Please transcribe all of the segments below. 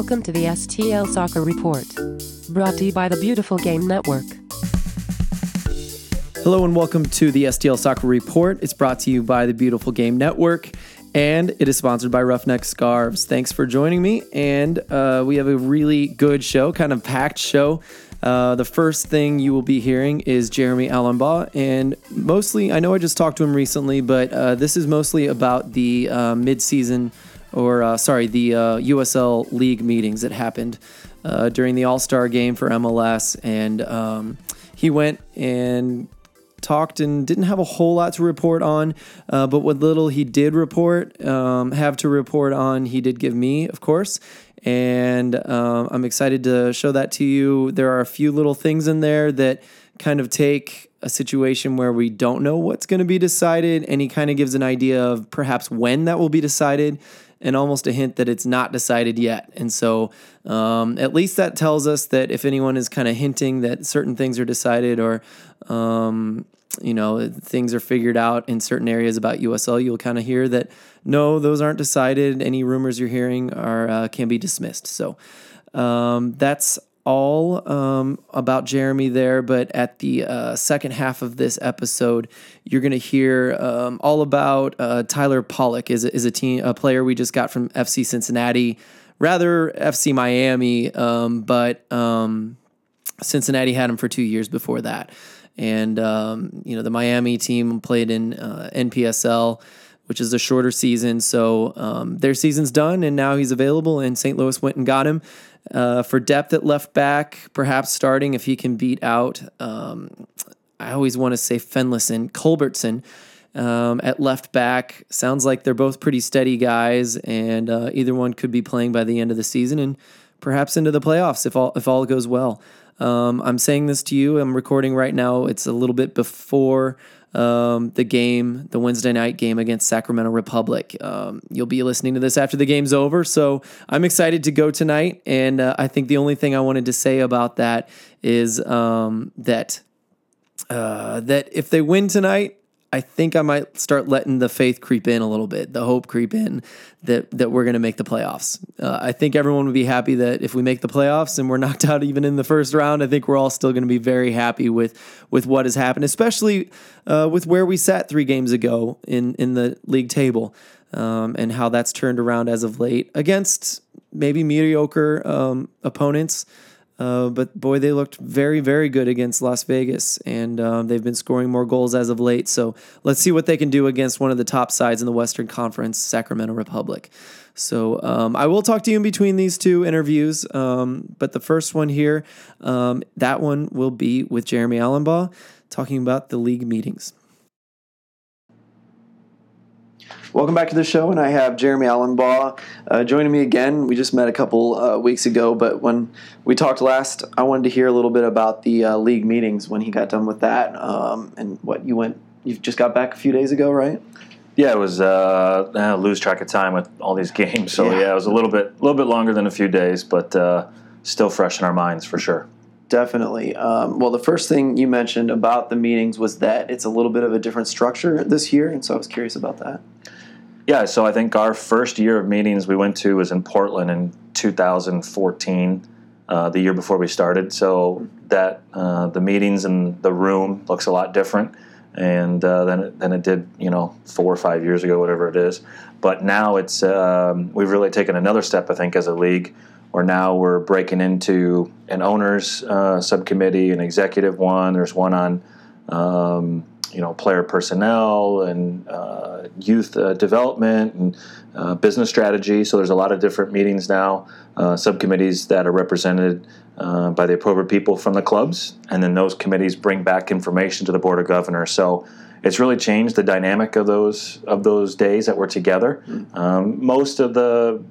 Welcome to the STL Soccer Report. Brought to you by the Beautiful Game Network. Hello and welcome to the STL Soccer Report. It's brought to you by the Beautiful Game Network and it is sponsored by Roughneck Scarves. Thanks for joining me. And uh, we have a really good show, kind of packed show. Uh, the first thing you will be hearing is Jeremy Alumbaugh, and mostly, I know I just talked to him recently, but uh, this is mostly about the uh, mid-season, or uh, sorry, the USL uh, League meetings that happened uh, during the All Star game for MLS, and um, he went and talked and didn't have a whole lot to report on, uh, but what little he did report, um, have to report on, he did give me, of course. And um, I'm excited to show that to you. There are a few little things in there that kind of take a situation where we don't know what's going to be decided, and he kind of gives an idea of perhaps when that will be decided and almost a hint that it's not decided yet. And so, um, at least that tells us that if anyone is kind of hinting that certain things are decided or, um, you know, things are figured out in certain areas about USL, you'll kind of hear that no, those aren't decided. Any rumors you're hearing are uh, can be dismissed. So um, that's all um, about Jeremy there, but at the uh, second half of this episode, you're going to hear um, all about uh, Tyler Polak is a, is a team a player we just got from FC Cincinnati, rather FC Miami, um, but um, Cincinnati had him for two years before that, and um, you know the Miami team played in uh, NPSL which is a shorter season. So um, their season's done, and now he's available. And St. Louis went and got him uh, for depth at left back, perhaps starting if he can beat out. Um, I always want to say Finlayson, Culbertson. Um, at left back, sounds like they're both pretty steady guys, and uh, either one could be playing by the end of the season and perhaps into the playoffs if all if all goes well. Um, I'm saying this to you. I'm recording right now. It's a little bit before um, the game, the Wednesday night game against Sacramento Republic. Um, you'll be listening to this after the game's over, so I'm excited to go tonight. And uh, I think the only thing I wanted to say about that is um, that uh, that if they win tonight, I think I might start letting the faith creep in a little bit, the hope creep in that that we're going to make the playoffs. Uh, I think everyone would be happy that if we make the playoffs and we're knocked out even in the first round, I think we're all still going to be very happy with with what has happened, especially uh, with where we sat three games ago in in the league table um, and how that's turned around as of late against maybe mediocre um, opponents. Uh, but boy, they looked very, very good against Las Vegas, and um, they've been scoring more goals as of late. So let's see what they can do against one of the top sides in the Western Conference, Sacramento Republic. So um, I will talk to you in between these two interviews, um, but the first one here, um, that one will be with Jeremy Alumbaugh talking about the league meetings. Welcome back to the show, and I have Jeremy Alumbaugh uh, joining me again. We just met a couple uh, weeks ago, but when we talked last, I wanted to hear a little bit about the uh, league meetings when he got done with that, um, and what you went. You just got back a few days ago, right? Yeah, it was. Uh, I lose track of time with all these games, so yeah. yeah, it was a little bit, a little bit longer than a few days, but uh, still fresh in our minds for sure. Definitely. Um, well, the first thing you mentioned about the meetings was that it's a little bit of a different structure this year, and so I was curious about that. Yeah, so I think our first year of meetings we went to was in Portland in 2014, uh, the year before we started. So that uh, the meetings in the room looks a lot different, and uh, than it, it did, you know, four or five years ago, whatever it is. But now it's um, we've really taken another step, I think, as a league. Where now we're breaking into an owners uh, subcommittee, an executive one. There's one on um, you know player personnel and uh, youth uh, development and uh, business strategy. So there's a lot of different meetings now, uh, subcommittees that are represented uh, by the appropriate people from the clubs, and then those committees bring back information to the board of governors. So it's really changed the dynamic of those of those days that we're together. Mm-hmm. Um, most of the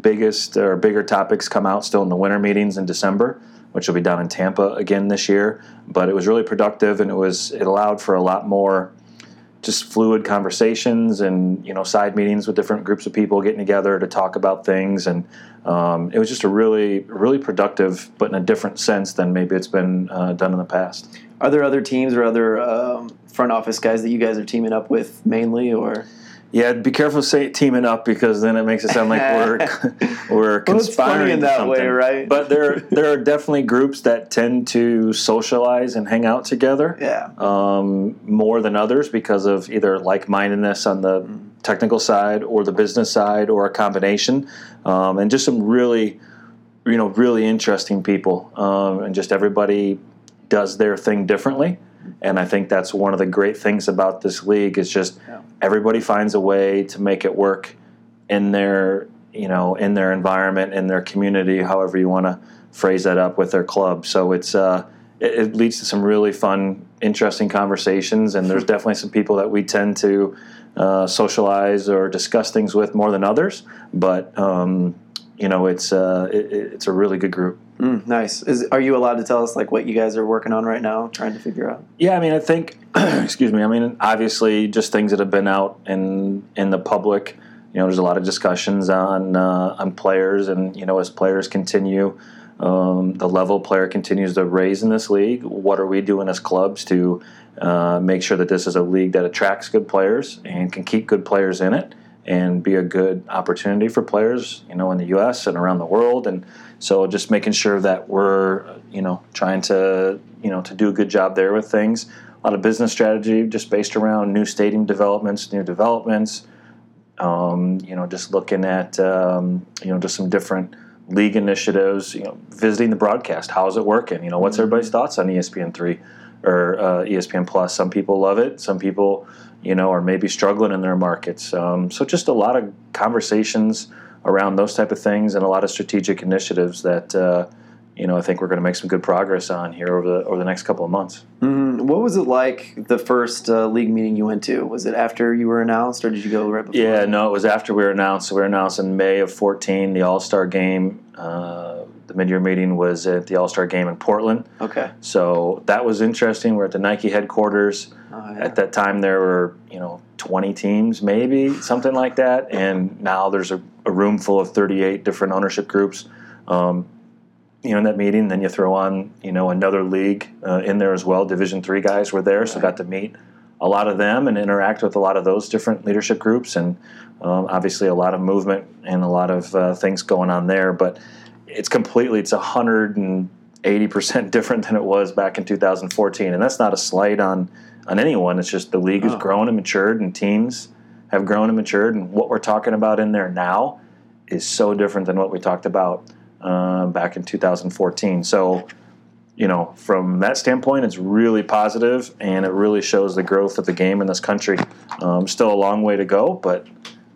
biggest or bigger topics come out still in the winter meetings in December which will be down in Tampa again this year. But it was really productive, and it was it allowed for a lot more just fluid conversations and you know side meetings with different groups of people getting together to talk about things. And um, it was just a really really productive but in a different sense than maybe it's been uh, done in the past. Are there other teams or other um, front office guys that you guys are teaming up with mainly or Yeah, be careful say, teaming up because then it makes it sound like we're we're conspiring funny in that something. way, right? But there there are definitely groups that tend to socialize and hang out together Yeah. um, more than others because of either like mindedness on the technical side or the business side or a combination, um, and just some really you know really interesting people um, and just everybody does their thing differently and i think that's one of the great things about this league is just Yeah. everybody finds a way to make it work in their you know in their environment in their community however you want to phrase that up with their club so it's uh, it, it leads to some really fun interesting conversations and there's definitely some people that we tend to uh, socialize or discuss things with more than others but um, you know it's uh, it, it's a really good group Mm, nice. Is are you allowed to tell us like what you guys are working on right now, trying to figure out? Yeah, I mean, I think, excuse me. I mean, obviously, just things that have been out in in the public. You know, there's a lot of discussions on uh, on players, and you know, as players continue, um, the level player continues to raise in this league. What are we doing as clubs to uh, make sure that this is a league that attracts good players and can keep good players in it, and be a good opportunity for players, you know, in the U.S. and around the world, and so just making sure that we're, you know, trying to, you know, to do a good job there with things. A lot of business strategy just based around new stadium developments, new developments. Um, you know, just looking at, um, you know, just some different league initiatives. You know, visiting the broadcast. How's it working? You know, what's everybody's thoughts on ESPN three or uh, ESPN Plus? Some people love it. Some people, you know, are maybe struggling in their markets. Um, so just a lot of conversations around those type of things and a lot of strategic initiatives that uh, you know I think we're going to make some good progress on here over the over the next couple of months. Mm, what was it like the first uh, league meeting you went to? Was it after you were announced, or did you go right before? Yeah, no, it was after we were announced. So we were announced in May of 14. The All Star game, uh, the mid year meeting was at the All Star game in Portland. Okay. So that was interesting. We're at the Nike headquarters. Oh, yeah. At that time, there were you know 20 teams, maybe something like that, and now there's a, a room full of 38 different ownership groups. Um, you know, in that meeting, then you throw on you know another league uh, in there as well. Division three guys were there, so Right. got to meet a lot of them and interact with a lot of those different leadership groups, and um, obviously a lot of movement and a lot of uh, things going on there. But it's completely it's hundred and eighty percent different than it was back in 2014, and that's not a slight on on anyone. It's just the league has Oh. grown and matured, and teams have grown and matured, and what we're talking about in there now is so different than what we talked about uh, back in 2014. So, you know, from that standpoint, it's really positive, and it really shows the growth of the game in this country. Um, still a long way to go, but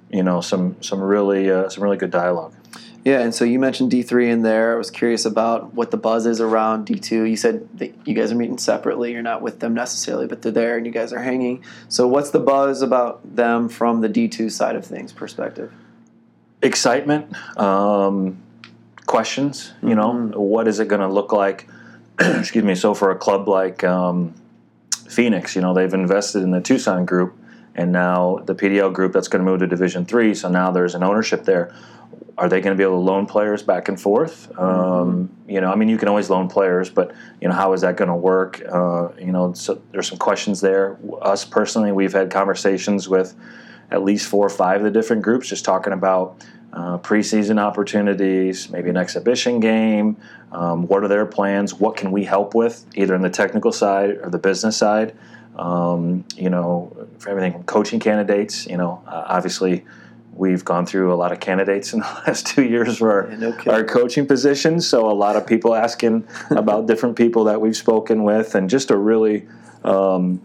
you know, some some really uh, some really good dialogue. Yeah, and so you mentioned D three in there. I was curious about what the buzz is around D two. You said that you guys are meeting separately. You're not with them necessarily, but they're there and you guys are hanging. So what's the buzz about them from the D two side of things perspective? excitement, um, questions. You know, Mhm. what is it going to look like? excuse me. So for a club like um, Phoenix, you know, they've invested in the Tucson group, and now the PDL group that's going to move to Division Three. So now there's an ownership there. Are they going to be able to loan players back and forth? Um, you know, I mean, you can always loan players, but you know, how is that going to work? Uh, you know, so there's some questions there. Us personally, we've had conversations with at least four or five of the different groups, just talking about uh, preseason opportunities, maybe an exhibition game. Um, what are their plans? What can we help with, either in the technical side or the business side? Um, you know, for everything from coaching candidates. You know, uh, obviously, we've gone through a lot of candidates in the last two years for our, Yeah, no our coaching positions. So a lot of people asking about different people that we've spoken with, and just a really um,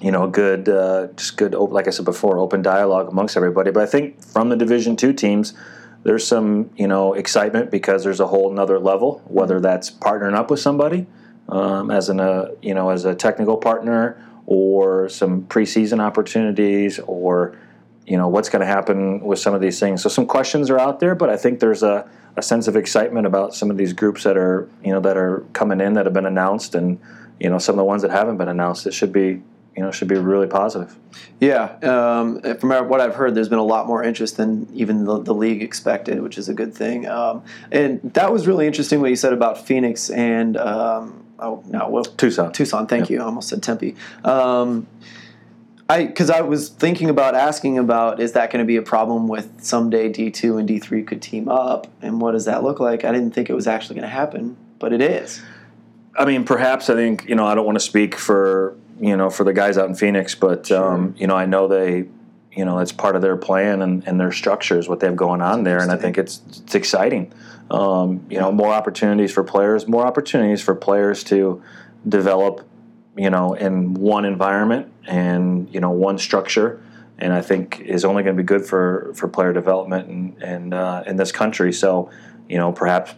you know, good, uh, just good, like I said before, open dialogue amongst everybody. But I think from the Division Two teams, there's some, you know, excitement because there's a whole another level. Whether that's partnering up with somebody um, as an, uh, you know, as a technical partner, or some preseason opportunities, or you know, what's going to happen with some of these things. So some questions are out there, but I think there's a, a sense of excitement about some of these groups that are, you know, that are coming in that have been announced, and you know, some of the ones that haven't been announced. It should be you know should be really positive. Yeah, um, from what I've heard, there's been a lot more interest than even the, the league expected, which is a good thing. Um, and that was really interesting what you said about Phoenix and um, oh no, well, Tucson. Tucson. Thank you. I almost said Tempe. I because I was thinking about asking about is that going to be a problem with someday D two and D three could team up and what does that look like? I didn't think it was actually going to happen, but it is. I mean, perhaps I think you know I don't want to speak for you know for the guys out in Phoenix, but um, you know I know they you know it's part of their plan and, and their structures what they have going on there, and I think it's it's exciting. Um, you know, more opportunities for players, more opportunities for players to develop, you know, in one environment and you know one structure, and I think is only going to be good for for player development and and uh, in this country. So, you know, perhaps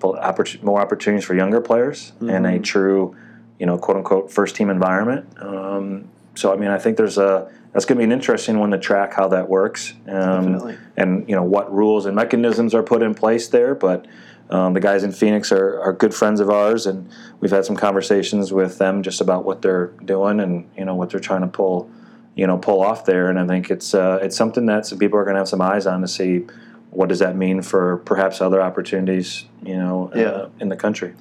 more opportunities for younger players and a true, you know, quote unquote first team environment. Um, so, I mean, I think there's a that's going to be an interesting one to track how that works, um, and you know what rules and mechanisms are put in place there. But um, the guys in Phoenix are, are good friends of ours, and we've had some conversations with them just about what they're doing and you know what they're trying to pull, you know, pull off there. And I think it's uh, it's something that some people are going to have some eyes on to see what does that mean for perhaps other opportunities, you know, Yeah. uh, in the country.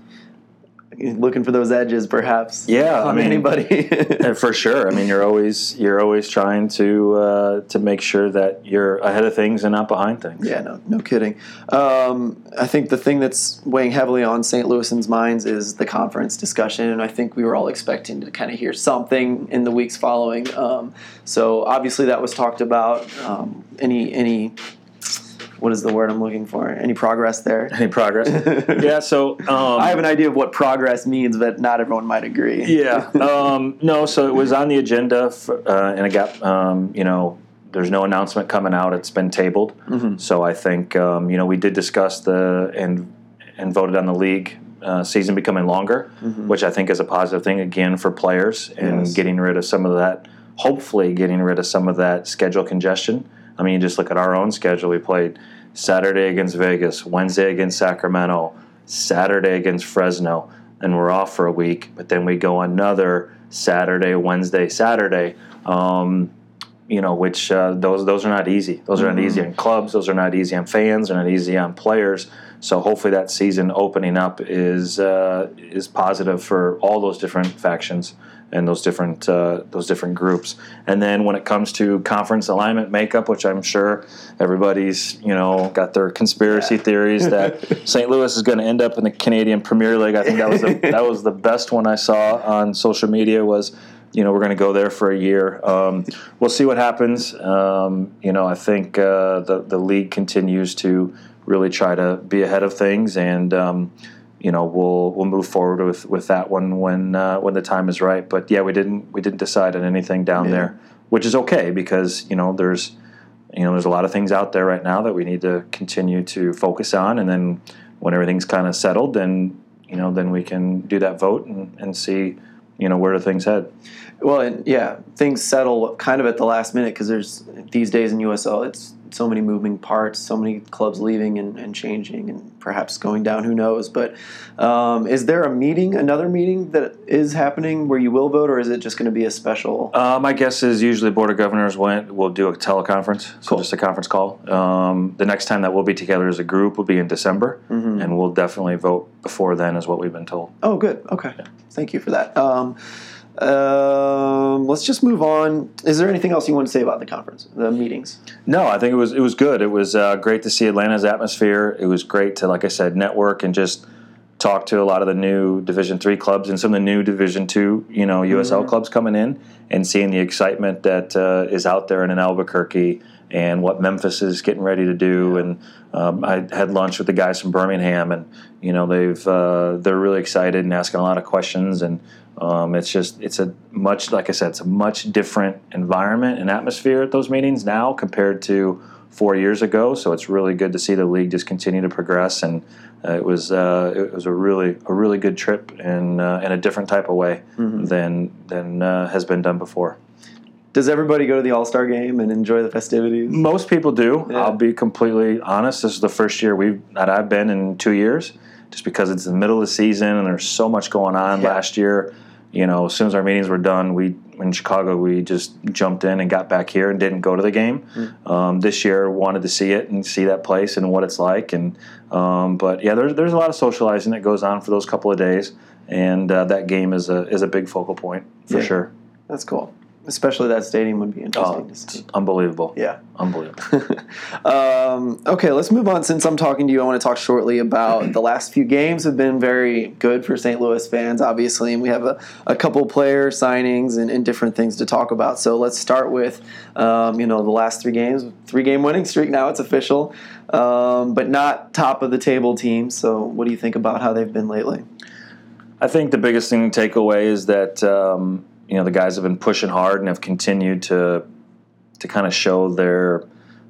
Looking for those edges, perhaps. Yeah, I mean- anybody. For sure. I mean, you're always you're always trying to uh, to make sure that you're ahead of things and not behind things. Yeah, no, no kidding. Um, I think the thing that's weighing heavily on St. Louisans' minds is the conference discussion, and I think we were all expecting to kind of hear something in the weeks following. Um, so obviously that was talked about. Um, any any what is the word I'm looking for? Any progress there? Any progress? yeah. So um, I have an idea of what progress means, but not everyone might agree. Yeah. Um, no, so it was on the agenda, for, uh, and it got, um, you know, there's no announcement coming out. It's been tabled. So I think, um, you know, we did discuss the and and voted on the league uh, season becoming longer, which I think is a positive thing again for players and Yes. getting rid of some of that. Hopefully, getting rid of some of that schedule congestion. I mean, just look at our own schedule. We played Saturday against Vegas, Wednesday against Sacramento, Saturday against Fresno, and we're off for a week. But then we go another Saturday, Wednesday, Saturday. Um, you know, which uh, those those are not easy. Those are not easy on clubs. Those are not easy on fans. They're not easy on players. So hopefully that season opening up is uh, is positive for all those different factions and those different uh, those different groups. And then when it comes to conference alignment makeup, which I'm sure everybody's you know got their conspiracy Yeah. theories that St. Louis is going to end up in the Canadian Premier League. I think that was the, that was the best one I saw on social media was you know, we're going to go there for a year. Um, we'll see what happens. Um, you know, I think uh, the the league continues to really try to be ahead of things, and um, you know, we'll we'll move forward with, with that one when uh, when the time is right. But yeah, we didn't we didn't decide on anything down Yeah. there, which is okay because you know there's you know there's a lot of things out there right now that we need to continue to focus on, and then when everything's kind of settled, then you know then we can do that vote and, and see you know where do things head. Well, and yeah, things settle kind of at the last minute because there's these days in USL, it's so many moving parts, so many clubs leaving and, and changing, and perhaps going down. Who knows? But um, is there a meeting, another meeting that is happening where you will vote, or is it just going to be a special? Uh, my guess is usually Board of Governors went will do a teleconference, so Cool. just a conference call. Um, the next time that we'll be together as a group will be in December, Mm-hmm. and we'll definitely vote before then, is what we've been told. Oh, good. Okay. Thank you for that. Um, um, let's just move on. Is there anything else you want to say about the conference, the meetings? No, I think it was it was good. It was uh, great to see Atlanta's atmosphere. It was great to, like I said, network and just talk to a lot of the new Division three clubs and some of the new Division two, you know, USL clubs coming in and seeing the excitement that uh, is out there in Albuquerque and what Memphis is getting ready to do. And um, I had lunch with the guys from Birmingham, and you know they've uh, they're really excited and asking a lot of questions and. Um, it's just it's a much like I said it's a much different environment and atmosphere at those meetings now compared to four years ago. So it's really good to see the league just continue to progress, and uh, it was uh, it was a really a really good trip in uh, in a different type of way than than uh, has been done before. Does everybody go to the All Star game and enjoy the festivities? Most people do. Yeah. I'll be completely honest. This is the first year we've that I've been in two years, just because it's the middle of the season and there's so much going on. Yeah. Last year, you know, as soon as our meetings were done, we in Chicago we just jumped in and got back here and didn't go to the game. Hmm. Um, this year, wanted to see it and see that place and what it's like. And um, but yeah, there's there's a lot of socializing that goes on for those couple of days, and uh, that game is a is a big focal point for Yeah. sure. That's cool. Especially that stadium would be Oh, interesting to see. unbelievable. Yeah. Unbelievable. um, okay, let's move on. Since I'm talking to you, I want to talk shortly about the last few games have been very good for St. Louis fans, obviously, and we have a, a couple player signings and, and different things to talk about. So let's start with, um, you know, the last three games, three game winning streak. Now it's official, um, but not top of the table teams. So what do you think about how they've been lately? I think the biggest thing to take away is that um, you know the guys have been pushing hard and have continued to to kind of show their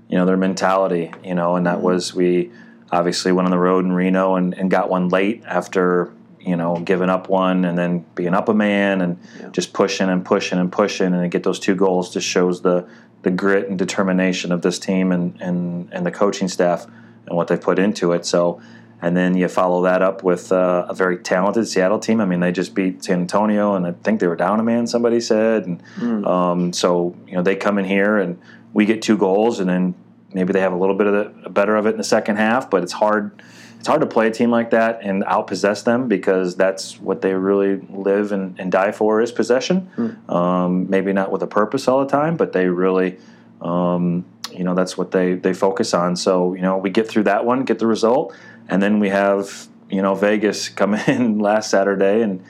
you know their mentality. You know, and that mm-hmm. was we obviously went on the road in Reno and, and got one late after you know giving up one and then being up a man and Yeah. just pushing and pushing and pushing and to get those two goals just shows the the grit and determination of this team and and and the coaching staff and what they've put into it. So. And then you follow that up with uh, a very talented Seattle team. I mean, they just beat San Antonio, and I think they were down a man. Somebody said, and um, so you know they come in here, and we get two goals, and then maybe they have a little bit of the better of it in the second half. But it's hard. It's hard to play a team like that and outpossess them because that's what they really live and, and die for is possession. Um, maybe not with a purpose all the time, but they really um, you know that's what they they focus on. So you know we get through that one, get the result, and then we have you know Vegas come in last Saturday, and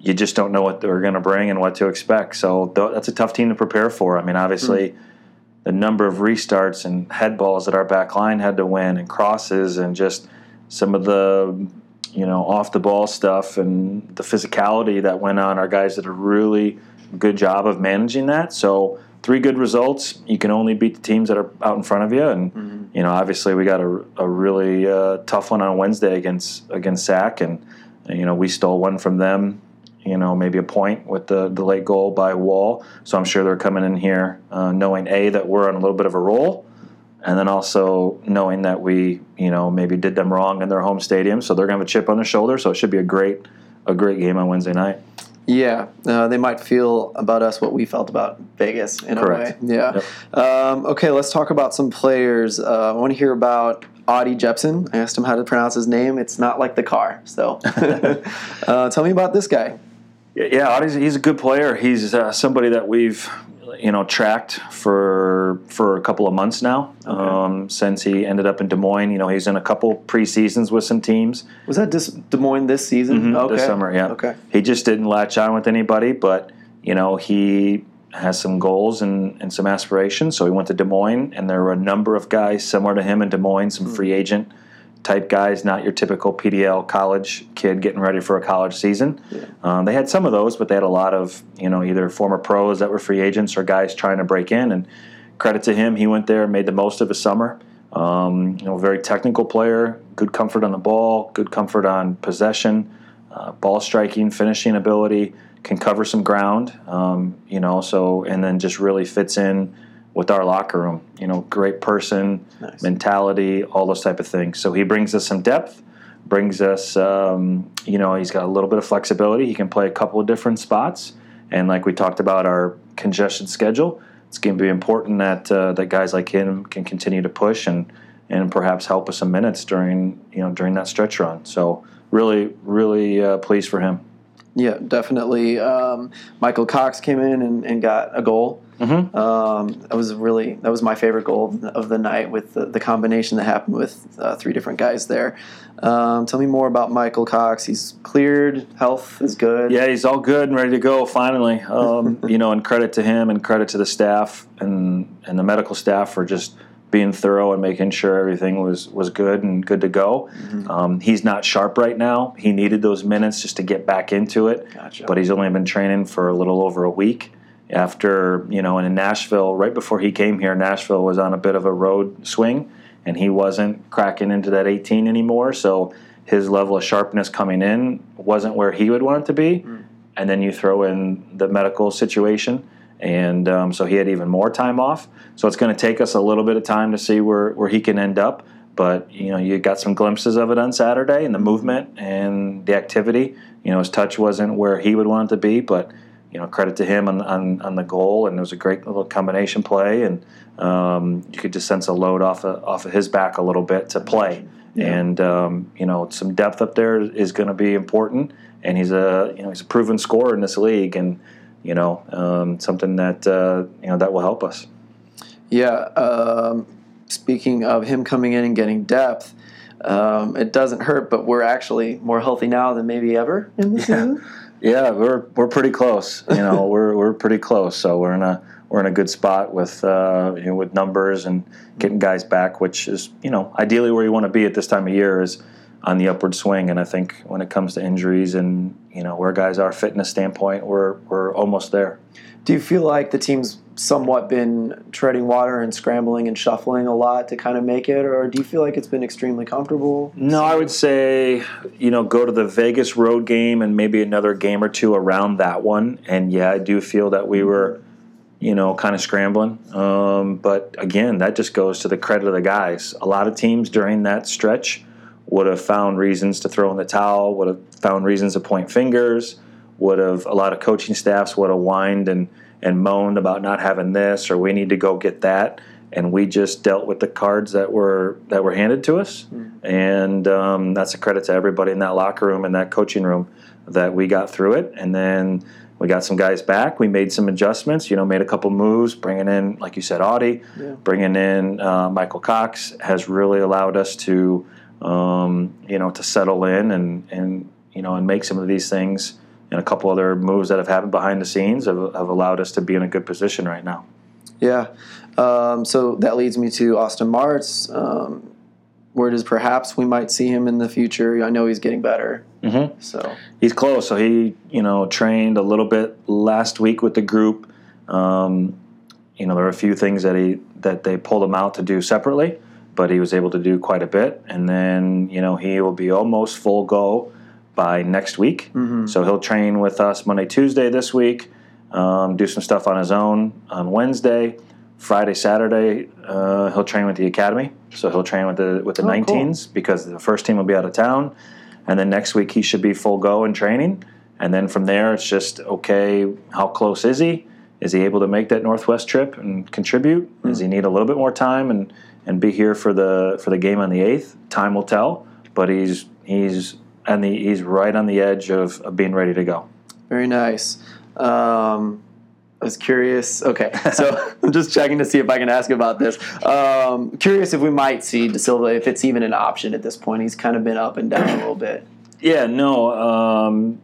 you just don't know what they're going to bring and what to expect. So th- that's a tough team to prepare for. I mean, obviously. Hmm. The number of restarts and head balls that our back line had to win, and crosses, and just some of the you know off the ball stuff and the physicality that went on. Our guys did a really good job of managing that. So three good results. You can only beat the teams that are out in front of you, and you know obviously we got a, a really uh, tough one on Wednesday against against Sac, and you know we stole one from them. You know maybe a point with the the late goal by Wall. So I'm sure they're coming in here uh, knowing a that we're on a little bit of a roll and then also knowing that we, you know, maybe did them wrong in their home stadium, so they're going to have a chip on their shoulder. So it should be a great, a great game on Wednesday night. Yeah, uh, they might feel about us what we felt about Vegas in Correct. a way. Yeah. Um, okay, let's talk about some players. Uh, I want to hear about Audie Jepson. I asked him how to pronounce his name. It's not like the car. So, uh, tell me about this guy. Yeah, Audie's, he's a good player. He's uh, somebody that we've, you know, tracked for for a couple of months now. Um, since he ended up in Des Moines, you know, he's in a couple preseasons with some teams. Was that Des, Des Moines this season? Okay. Mm-hmm. this summer. Yeah. Okay. He just didn't latch on with anybody, but you know he has some goals and, and some aspirations. So he went to Des Moines, and there were a number of guys similar to him in Des Moines, some free agent type guys, not your typical PDL college kid getting ready for a college season. Um, they had some of those, but they had a lot of you know either former pros that were free agents or guys trying to break in. And credit to him, he went there and made the most of his summer. Um, you know, very technical player, good comfort on the ball, good comfort on possession, uh, ball striking, finishing ability, can cover some ground. Um, you know, so and then just really fits in with our locker room. You know, great person, Nice. mentality, all those type of things. So he brings us some depth. Brings us, um, you know, he's got a little bit of flexibility. He can play a couple of different spots, and like we talked about our congestion schedule, it's going to be important that uh, that guys like him can continue to push and and perhaps help us some minutes during you know during that stretch run. So really, really uh, pleased for him. Yeah, definitely. Um, Michael Cox came in and, and got a goal. Mhm. Um, that was really that was my favorite goal of the, night with the, the combination that happened with uh, three different guys there. Um, tell me more about Michael Cox. He's cleared. Health is good. Yeah, he's all good and ready to go finally. Um, you know, and credit to him and credit to the staff and and the medical staff for just being thorough and making sure everything was was good and good to go. Um, he's not sharp right now. He needed those minutes just to get back into it. Gotcha. But he's only been training for a little over a week. After you know, and in Nashville, right before he came here, Nashville was on a bit of a road swing, and he wasn't cracking into that 18 anymore. So his level of sharpness coming in wasn't where he would want it to be. And then you throw in the medical situation, and um, so he had even more time off. So it's going to take us a little bit of time to see where, where he can end up. But you know, you got some glimpses of it on Saturday, and the movement and the activity. You know, his touch wasn't where he would want it to be, but you know, credit to him on, on, on the goal, and it was a great little combination play, and um, you could just sense a load off of, off of his back a little bit to play, and um, you know, some depth up there is going to be important, and he's a you know he's a proven scorer in this league, and you know, um, something that uh, you know that will help us. Yeah. Um, speaking of him coming in and getting depth, um, it doesn't hurt, but we're actually more healthy now than maybe ever in the season. Yeah, we're we're pretty close. You know, we're we're pretty close. So we're in a we're in a good spot with uh, you know, with numbers and getting guys back, which is you know ideally where you want to be at this time of year is on the upward swing. And I think when it comes to injuries and you know where guys are fitness standpoint, we're we're almost there. Do you feel like the team's somewhat been treading water and scrambling and shuffling a lot to kind of make it, or do you feel like it's been extremely comfortable? No, I would say you know go to the Vegas road game and maybe another game or two around that one. And yeah, I do feel that we were you know kind of scrambling. Um, but again, that just goes to the credit of the guys. A lot of teams during that stretch would have found reasons to throw in the towel, would have found reasons to point fingers, would have a lot of coaching staffs would have whined and and moaned about not having this or we need to go get that and we just dealt with the cards that were that were handed to us mm. and um, that's a credit to everybody in that locker room and that coaching room that we got through it and then we got some guys back we made some adjustments you know made a couple moves bringing in like you said audie yeah. bringing in uh, michael cox has really allowed us to um, you know to settle in and and you know and make some of these things and a couple other moves that have happened behind the scenes have, have allowed us to be in a good position right now. Yeah. Um, so that leads me to Austin Martz. Um, where does perhaps we might see him in the future? I know he's getting better. Mm-hmm. So he's close. So he, you know, trained a little bit last week with the group. Um, you know, there were a few things that he that they pulled him out to do separately, but he was able to do quite a bit. And then, you know, he will be almost full go by next week. Mm-hmm. So he'll train with us Monday, Tuesday this week, um, do some stuff on his own on Wednesday. Friday, Saturday, uh, he'll train with the academy. So he'll train with the with the oh, 19s cool. because the first team will be out of town, and then next week he should be full go in training. And then from there, it's just okay. How close is he? Is he able to make that Northwest trip and contribute? Mm-hmm. Does he need a little bit more time and and be here for the for the game on the eighth? Time will tell. But he's he's and the, he's right on the edge of, of being ready to go. Very nice. Um, I was curious. Okay, so I'm just checking to see if I can ask about this. Um, curious if we might see De Silva, if it's even an option at this point. He's kind of been up and down a little bit. Yeah, no. Um,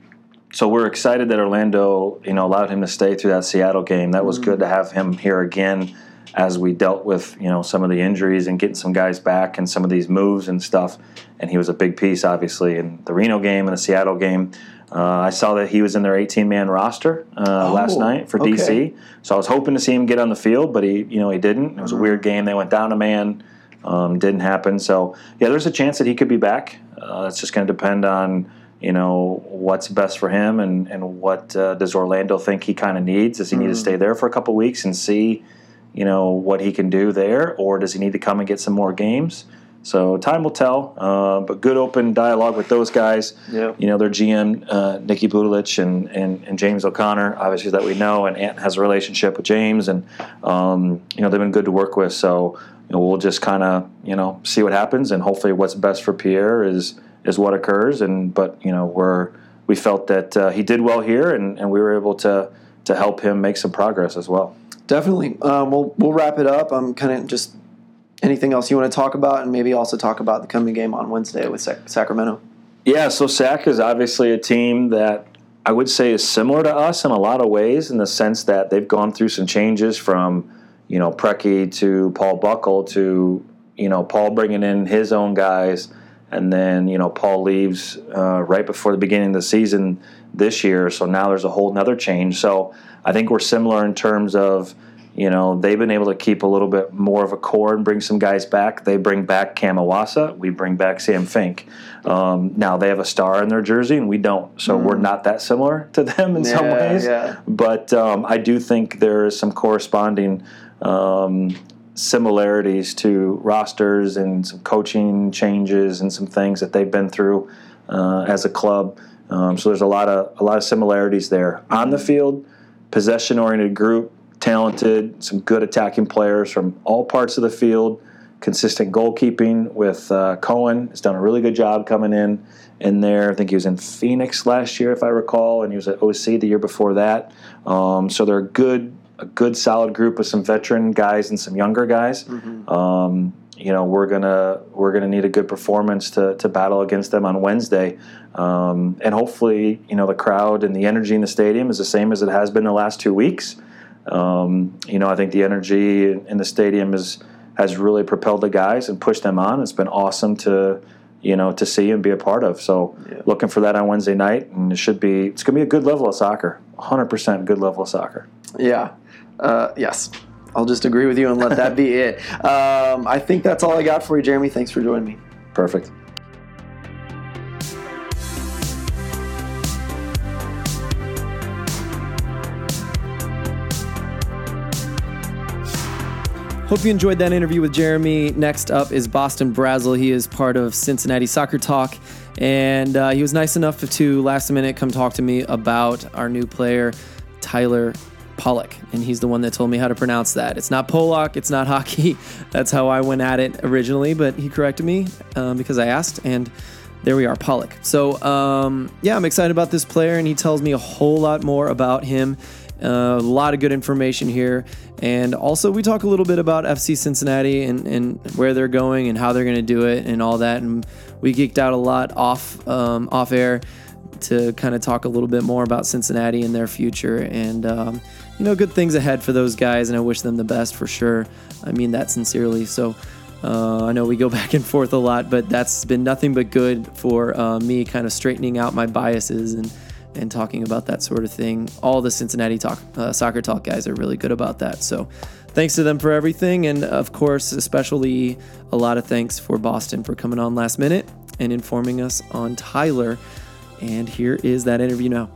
so we're excited that Orlando, you know, allowed him to stay through that Seattle game. That was mm-hmm. good to have him here again as we dealt with you know some of the injuries and getting some guys back and some of these moves and stuff. And he was a big piece, obviously, in the Reno game and the Seattle game. Uh, I saw that he was in their 18-man roster uh, oh, last night for DC, so I was hoping to see him get on the field, but he, you know, he didn't. It was a weird game. They went down a man, um, didn't happen. So yeah, there's a chance that he could be back. Uh, it's just going to depend on you know what's best for him and and what uh, does Orlando think he kind of needs. Does he mm. need to mm. stay there for a couple weeks and see? You know what he can do there, or does he need to come and get some more games? So time will tell. Uh, but good open dialogue with those guys. Yep. You know, their GM uh, Niki Budalić and, and, and James O'Connor, obviously that we know, and Ant has a relationship with James, and um, you know they've been good to work with. So you know, we'll just kind of you know see what happens, and hopefully what's best for Pierre is is what occurs. And but you know we're we felt that uh, he did well here, and, and we were able to to help him make some progress as well. Definitely. Um, we'll we'll wrap it up. I'm kind of just anything else you want to talk about, and maybe also talk about the coming game on Wednesday with Sac- Sacramento. Yeah. So Sac is obviously a team that I would say is similar to us in a lot of ways, in the sense that they've gone through some changes from you know Preki to Paul Buckle to you know Paul bringing in his own guys. And then you know Paul leaves uh, right before the beginning of the season this year, so now there's a whole another change. So I think we're similar in terms of, you know, they've been able to keep a little bit more of a core and bring some guys back. They bring back Cam Iwasa, We bring back Sam Fink. Um, now they have a star in their jersey and we don't. So mm. we're not that similar to them in yeah, some ways. Yeah. But um, I do think there is some corresponding um, similarities to rosters and some coaching changes and some things that they've been through uh, as a club. Um, so there's a lot of a lot of similarities there on the field possession oriented group, talented, some good attacking players from all parts of the field. consistent goalkeeping with uh, Cohen. Has done a really good job coming in in there. I think he was in Phoenix last year, if I recall, and he was at OC the year before that. Um, so they're a good, a good solid group of some veteran guys and some younger guys. Um, you know, we're gonna we're gonna need a good performance to to battle against them on Wednesday, um, and hopefully, you know, the crowd and the energy in the stadium is the same as it has been the last two weeks. Um, you know, I think the energy in the stadium is has really propelled the guys and pushed them on. It's been awesome to you know to see and be a part of. So Yeah. looking for that on Wednesday night, and it should be it's going to be a good level of soccer, 100 percent good level of soccer. Yeah. Uh, yes. I'll just agree with you and let that be it. Um, I think that's all I got for you, Jeremy. Thanks for joining me. Perfect. Hope you enjoyed that interview with Jeremy. Next up is Boston Brazel. He is part of Cincinnati Soccer Talk, and uh, he was nice enough to last minute come talk to me about our new player, Tyler Polak. And he's the one that told me how to pronounce that. It's not Pollock, it's not hockey. That's how I went at it originally, but he corrected me um, because I asked, and there we are, Polak. So, um, yeah, I'm excited about this player, and he tells me a whole lot more about him. Uh, a lot of good information here. And also, we talk a little bit about FC Cincinnati and, and where they're going and how they're going to do it and all that. And we geeked out a lot off um, off air to kind of talk a little bit more about Cincinnati and their future. And, um, you know, good things ahead for those guys. And I wish them the best for sure. I mean that sincerely. So, uh, I know we go back and forth a lot, but that's been nothing but good for uh, me kind of straightening out my biases and and talking about that sort of thing. All the Cincinnati talk, uh, soccer talk guys are really good about that. So thanks to them for everything. And of course, especially a lot of thanks for Boston for coming on last minute and informing us on Tyler. And here is that interview now.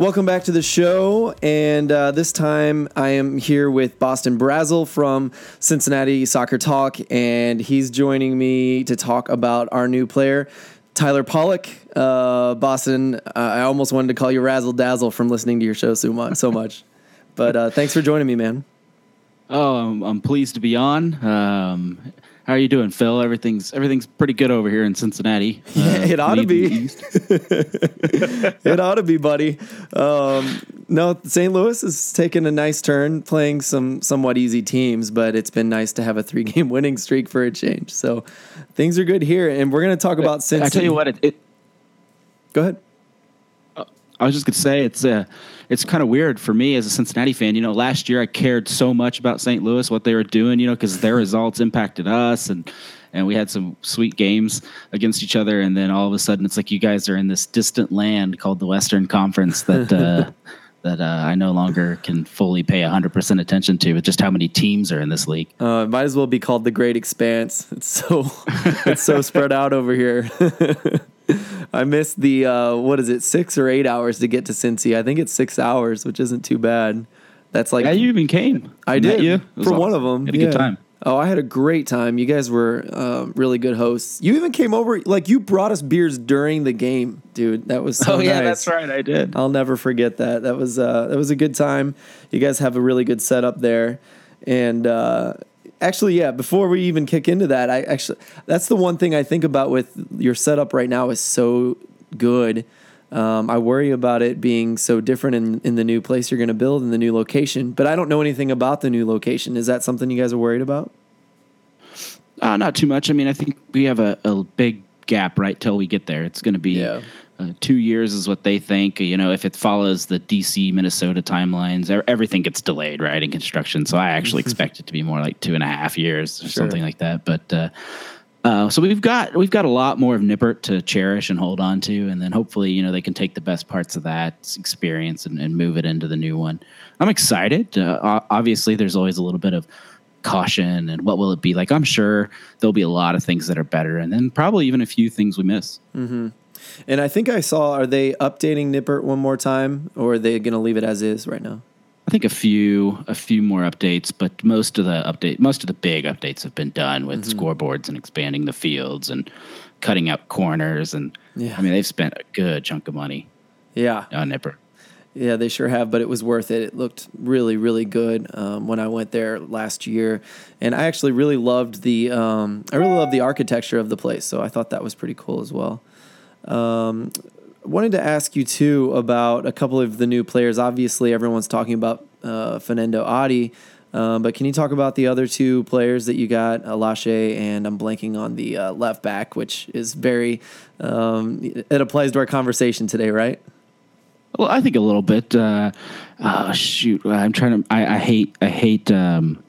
Welcome back to the show. And uh, this time I am here with Boston Brazel from Cincinnati Soccer Talk. And he's joining me to talk about our new player, Tyler Polak. Uh, Boston, uh, I almost wanted to call you Razzle Dazzle from listening to your show so much. So much. but uh, thanks for joining me, man. Oh, I'm, I'm pleased to be on. Um, how are you doing, Phil? Everything's everything's pretty good over here in Cincinnati. Uh, Yeah, it ought to be. it ought to be, buddy. Um, no, St. Louis is taking a nice turn, playing some somewhat easy teams, but it's been nice to have a three game winning streak for a change. So things are good here, and we're going to talk about Cincinnati. I tell you what, it, it Go ahead. I was just gonna say it's uh, it's kind of weird for me as a Cincinnati fan. You know, last year I cared so much about St. Louis, what they were doing. You know, because their results impacted us, and and we had some sweet games against each other. And then all of a sudden, it's like you guys are in this distant land called the Western Conference that. Uh, That uh, I no longer can fully pay 100% attention to, with just how many teams are in this league. Uh, it might as well be called the Great Expanse. It's so it's so spread out over here. I missed the uh, what is it, six or eight hours to get to Cincy. I think it's six hours, which isn't too bad. That's like Yeah, you even came. I did you. For one of them. Had a yeah. good time. Oh, I had a great time. You guys were um, really good hosts. You even came over, like you brought us beers during the game, dude. That was so oh yeah, nice. that's right. I did. I'll never forget that. That was uh, that was a good time. You guys have a really good setup there, and uh, actually, yeah. Before we even kick into that, I actually that's the one thing I think about with your setup right now is so good. Um, I worry about it being so different in, in the new place you're going to build in the new location, but I don't know anything about the new location. Is that something you guys are worried about? Uh, not too much. I mean, I think we have a, a big gap right till we get there. It's going to be Yeah. Uh, two years, is what they think. You know, if it follows the DC Minnesota timelines, everything gets delayed, right, in construction. So I actually expect it to be more like two and a half years or Sure. something like that. But uh, uh, so we've got we've got a lot more of Nippert to cherish and hold on to, and then hopefully you know they can take the best parts of that experience and, and move it into the new one. I'm excited. Uh, obviously, there's always a little bit of caution and what will it be like. I'm sure there'll be a lot of things that are better, and then probably even a few things we miss. And I think I saw, are they updating Nippert one more time, or are they going to leave it as is right now? I think a few a few more updates, but most of the update most of the big updates have been done with Mm-hmm. scoreboards and expanding the fields and cutting out corners and Yeah. I mean they've spent a good chunk of money Yeah. on Nippert. Yeah, they sure have, but it was worth it. It looked really, really good um, when I went there last year, and I actually really loved the. Um, I really loved the architecture of the place, so I thought that was pretty cool as well. Um, wanted to ask you too about a couple of the new players. Obviously, everyone's talking about uh, Fernando Adi, um, but can you talk about the other two players that you got, Alashe and I'm blanking on the uh, left back, which is very. Um, it applies to our conversation today, right? Well, I think a little bit. Uh, oh, shoot, I'm trying to. I, I hate. I hate. Um,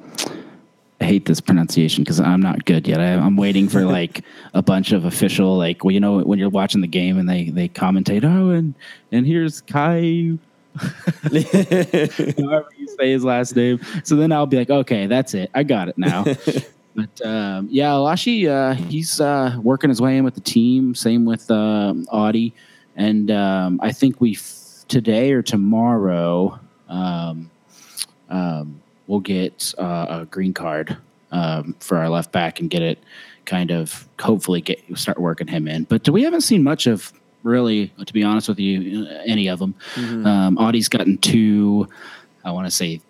I hate this pronunciation because I'm not good yet. I, am waiting for like a bunch of official, like, well, you know, when you're watching the game and they they commentate, oh, and and here's Kai. However you say his last name. So then I'll be like, okay, that's it. I got it now. but um, yeah, Lashi, uh, he's uh, working his way in with the team. Same with uh, Adi, and um, I think we f- today or tomorrow. Um, um, we'll get uh, a green card um, for our left back and get it kind of hopefully get start working him in. But we haven't seen much of really, to be honest with you, any of them. Mm-hmm. Um, Adi's gotten two, I want to say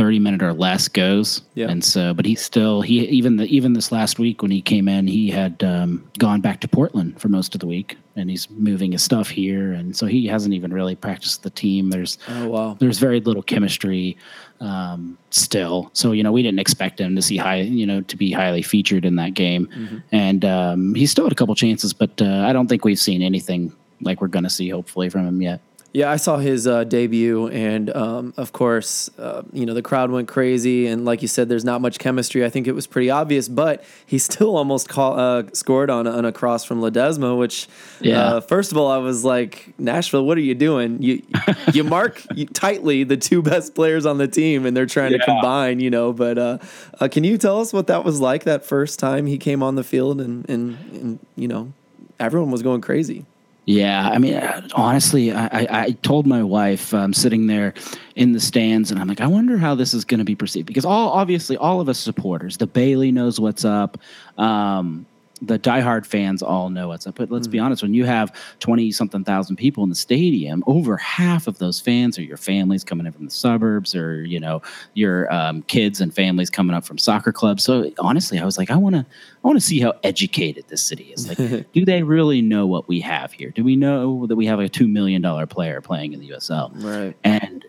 30 minute or less goes. Yeah. And so, but he's still, he, even the, even this last week when he came in, he had um, gone back to Portland for most of the week and he's moving his stuff here. And so he hasn't even really practiced the team. There's, oh, wow. There's very little chemistry um, still. So, you know, we didn't expect him to see high, you know, to be highly featured in that game. Mm-hmm. And um, he's still had a couple chances, but uh, I don't think we've seen anything like we're going to see hopefully from him yet. Yeah, I saw his uh, debut, and um, of course, uh, you know the crowd went crazy. And like you said, there's not much chemistry. I think it was pretty obvious, but he still almost call, uh, scored on, on a cross from Ledesma. Which, yeah. Uh, first of all, I was like, Nashville, what are you doing? You you mark tightly the two best players on the team, and they're trying yeah. to combine. You know, but uh, uh, can you tell us what that was like that first time he came on the field, and and, and you know, everyone was going crazy. Yeah, I mean, honestly, I, I, told my wife um, sitting there in the stands, and I'm like, I wonder how this is going to be perceived because all obviously all of us supporters, the Bailey knows what's up. Um, the diehard fans all know what's up. But let's mm be honest, when you have 20 something thousand people in the stadium, over half of those fans are your families coming in from the suburbs or, you know, your um, kids and families coming up from soccer clubs. So honestly, I was like, I want to, I want to see how educated this city is. Like, do they really know what we have here? Do we know that we have a $2 million player playing in the USL? Right. And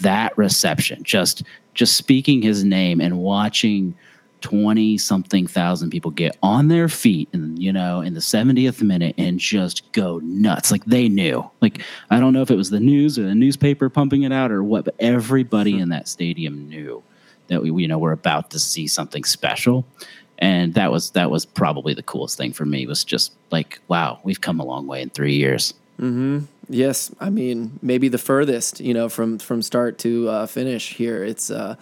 that reception, just, just speaking his name and watching – 20 something thousand people get on their feet and you know in the 70th minute and just go nuts. Like they knew. Like i don't know if it was the news or the newspaper pumping it out or what but everybody in that stadium knew that we you know we're about to see something special. And that was that was probably the coolest thing for me was just like wow we've come a long way in 3 years. Mm-hmm. yes. I mean maybe the furthest you know from from start to uh, finish here. It's uh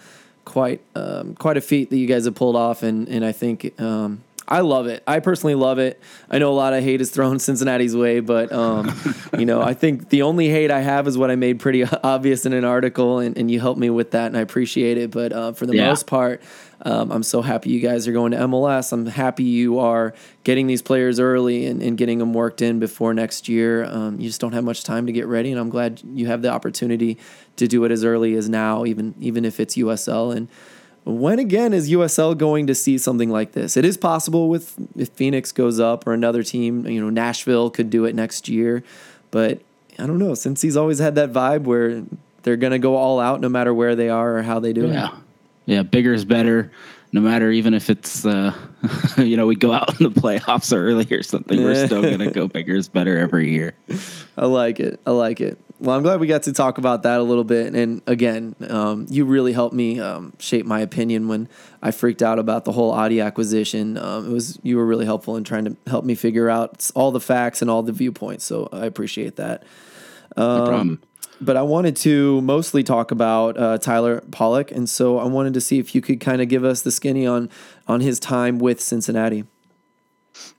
quite um, quite a feat that you guys have pulled off, and and I think um, I love it. I personally love it. I know a lot of hate is thrown Cincinnati's way, but um, you know I think the only hate I have is what I made pretty obvious in an article, and, and you helped me with that, and I appreciate it. But uh, for the yeah. most part, um, I'm so happy you guys are going to MLS. I'm happy you are getting these players early and, and getting them worked in before next year. Um, you just don't have much time to get ready, and I'm glad you have the opportunity to do it as early as now, even even if it's USL. And when again is USL going to see something like this? It is possible with if Phoenix goes up or another team. You know, Nashville could do it next year, but I don't know. Since he's always had that vibe where they're going to go all out no matter where they are or how they do yeah. it. Yeah, bigger is better. No matter even if it's uh, you know we go out in the playoffs early or something, we're still gonna go bigger is better every year. I like it. I like it. Well, I'm glad we got to talk about that a little bit. And again, um, you really helped me um, shape my opinion when I freaked out about the whole Adi acquisition. Um, it was you were really helpful in trying to help me figure out all the facts and all the viewpoints. So I appreciate that. no um, problem but I wanted to mostly talk about uh, Tyler Polak, and so I wanted to see if you could kind of give us the skinny on on his time with Cincinnati.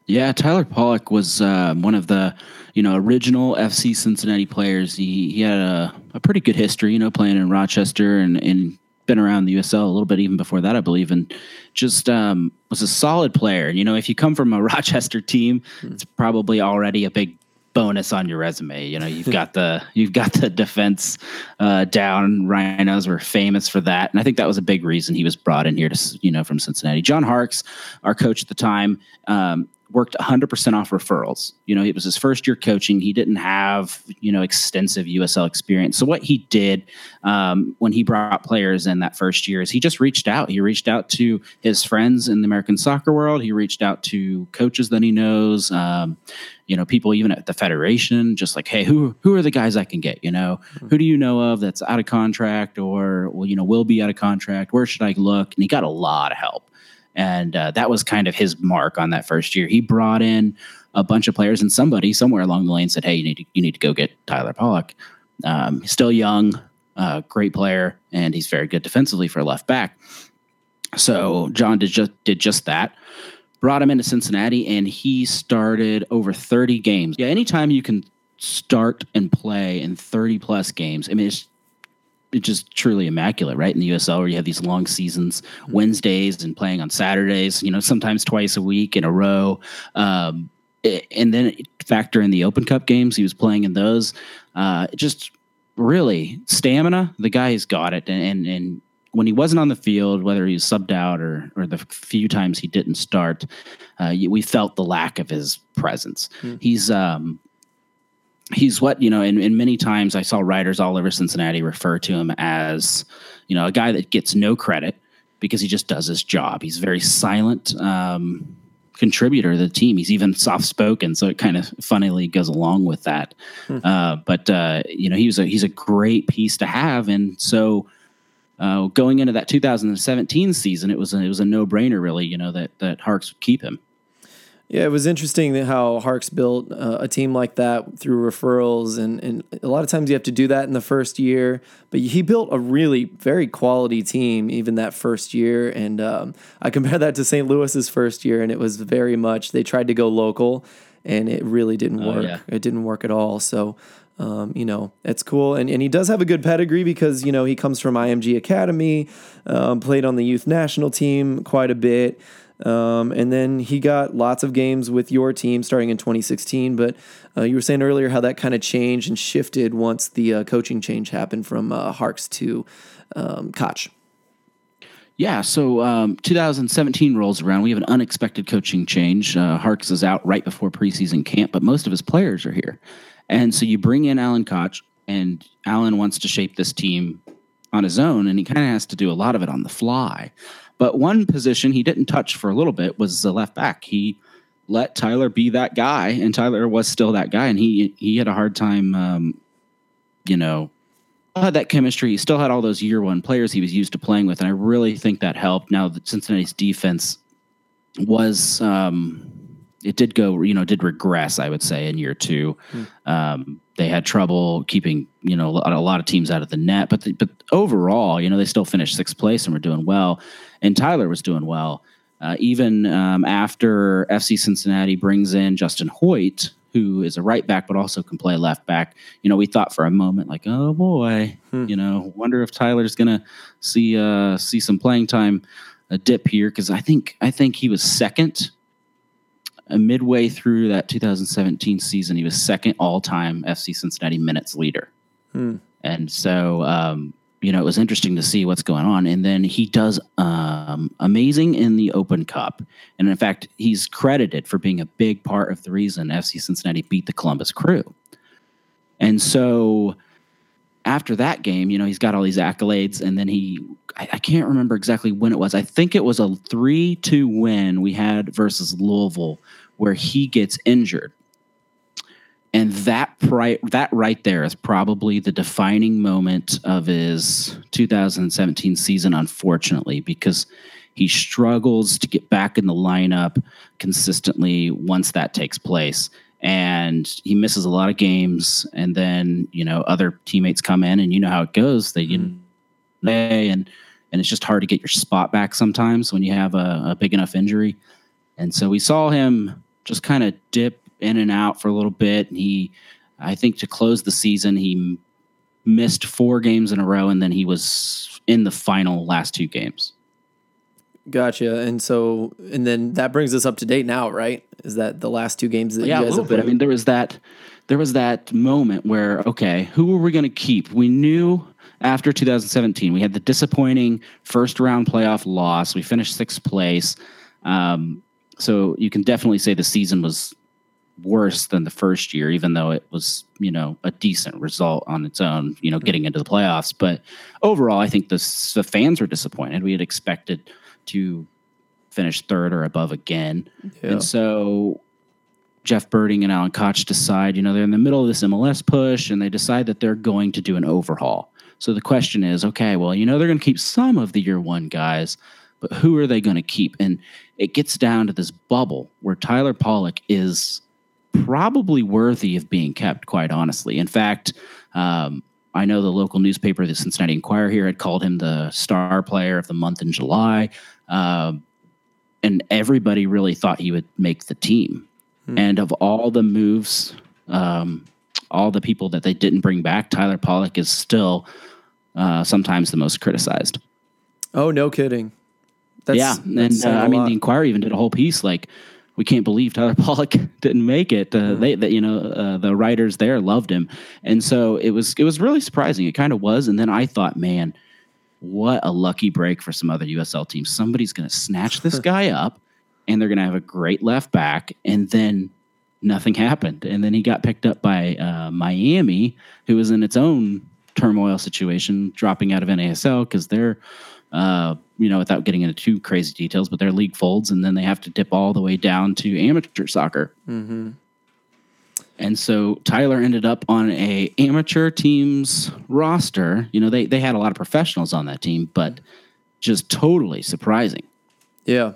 Yeah, Tyler Polak was uh, one of the you know original FC Cincinnati players. He he had a, a pretty good history, you know, playing in Rochester and and been around the USL a little bit even before that, I believe, and just um, was a solid player. You know, if you come from a Rochester team, it's probably already a big bonus on your resume. You know, you've got the you've got the defense uh, down. Rhinos were famous for that, and I think that was a big reason he was brought in here to you know from Cincinnati. John Harkes, our coach at the time, um, worked 100% off referrals. You know, it was his first year coaching. He didn't have, you know, extensive USL experience. So what he did um, when he brought players in that first year is he just reached out. He reached out to his friends in the American soccer world. He reached out to coaches that he knows, um, you know, people even at the federation, just like, hey, who who are the guys I can get? You know, mm-hmm. who do you know of that's out of contract or, well, you know, will be out of contract? Where should I look? And he got a lot of help and uh, that was kind of his mark on that first year. He brought in a bunch of players, and somebody somewhere along the lane said, "Hey, you need to you need to go get Tyler Polak. Um, he's still young, uh, great player, and he's very good defensively for left back." So John did just did just that. Brought him into Cincinnati, and he started over thirty games. Yeah, anytime you can start and play in thirty plus games, I mean, it's just truly immaculate, right? In the USL, where you have these long seasons, Wednesdays and playing on Saturdays, you know, sometimes twice a week in a row. Um, and then factor in the Open Cup games, he was playing in those. Uh, just really stamina. The guy's got it, and, and and when he wasn't on the field, whether he was subbed out or or the few times he didn't start, uh, we felt the lack of his presence. Mm. He's um, he's what you know and, and many times i saw writers all over cincinnati refer to him as you know a guy that gets no credit because he just does his job. He's a very silent um, contributor to the team. He's even soft spoken so it kind of funnily goes along with that. Hmm. uh, but uh, you know he was a he's a great piece to have. And so uh, going into that 2017 season it was a, it was a no-brainer really you know that that harkes would keep him yeah, it was interesting how Harkes built uh, a team like that through referrals, and, and a lot of times you have to do that in the first year. But he built a really very quality team even that first year, and um, I compare that to St. Louis's first year, and it was very much they tried to go local, and it really didn't oh, work. Yeah. It didn't work at all. So. Um, you know, it's cool. And, and he does have a good pedigree because, you know, he comes from IMG Academy, um, played on the youth national team quite a bit. Um, and then he got lots of games with your team starting in 2016. But uh, you were saying earlier how that kind of changed and shifted once the uh, coaching change happened from uh, Harkes to um, Koch. Yeah, so um, 2017 rolls around. We have an unexpected coaching change. Uh, Harkes is out right before preseason camp, but most of his players are here. And so you bring in Alan Koch, and Alan wants to shape this team on his own, and he kind of has to do a lot of it on the fly. But one position he didn't touch for a little bit was the left back. He let Tyler be that guy, and Tyler was still that guy, and he he had a hard time, um, you know, had that chemistry. He still had all those year one players he was used to playing with, and I really think that helped. Now that Cincinnati's defense was, um, it did go, you know, did regress. I would say in year two, mm. um, they had trouble keeping, you know, a lot of teams out of the net. But the, but overall, you know, they still finished sixth place and were doing well and Tyler was doing well. Uh, even um, after FC Cincinnati brings in Justin Hoyt, who is a right back but also can play left back, you know, we thought for a moment like, oh boy, hmm. you know, wonder if Tyler's gonna see uh, see some playing time a dip here because I think I think he was second. Uh, midway through that 2017 season, he was second all time FC Cincinnati minutes leader. Hmm. And so, um, you know, it was interesting to see what's going on. And then he does um, amazing in the Open Cup. And in fact, he's credited for being a big part of the reason FC Cincinnati beat the Columbus Crew. And so after that game, you know, he's got all these accolades. And then he, I, I can't remember exactly when it was. I think it was a 3 2 win we had versus Louisville where he gets injured and that right that right there is probably the defining moment of his 2017 season unfortunately because he struggles to get back in the lineup consistently once that takes place. And he misses a lot of games. And then you know other teammates come in and you know how it goes. They mm-hmm. you know and and it's just hard to get your spot back sometimes when you have a, a big enough injury. And so we saw him just kind of dip in and out for a little bit. And he, I think, to close the season, he missed four games in a row, and then he was in the final last two games. Gotcha. And so, and then that brings us up to date now, right? Is that the last two games that yeah, you guys a little bit. I mean, there was that there was that moment where okay, who were we going to keep? We knew after 2017 we had the disappointing first round playoff loss. We finished sixth place. Um, so you can definitely say the season was worse than the first year, even though it was, you know, a decent result on its own, you know, getting into the playoffs. But overall, I think the, the fans were disappointed. We had expected to finish third or above again. Yeah. And so Jeff Berding and Alan Koch decide, you know, they're in the middle of this MLS push and they decide that they're going to do an overhaul. So the question is, okay, well, you know, they're going to keep some of the year one guys, but who are they going to keep? And it gets down to this bubble where Tyler Polak is probably worthy of being kept, quite honestly. In fact, um, I know the local newspaper, the Cincinnati Enquirer, here had called him the star player of the month in July. Um, and everybody really thought he would make the team. And of all the moves, um, all the people that they didn't bring back, Tyler Polak is still uh, sometimes the most criticized. Oh, no kidding. That's, yeah, that's and uh, I mean, lot. the Enquirer even did a whole piece like, "We can't believe Tyler Polak didn't make it." Uh, They, that you know, uh, the writers there loved him, and so it was it was really surprising. It kind of was, and then I thought, man, what a lucky break for some other USL teams. Somebody's going to snatch this guy up, and they're going to have a great left back, and then nothing happened, and then he got picked up by uh, Miami, who was in its own turmoil situation, dropping out of NASL because they're uh, you know, without getting into too crazy details, but their league folds and then they have to dip all the way down to amateur soccer. And so Tyler ended up on a amateur team's roster. You know, they they had a lot of professionals on that team, but just totally surprising. Yeah.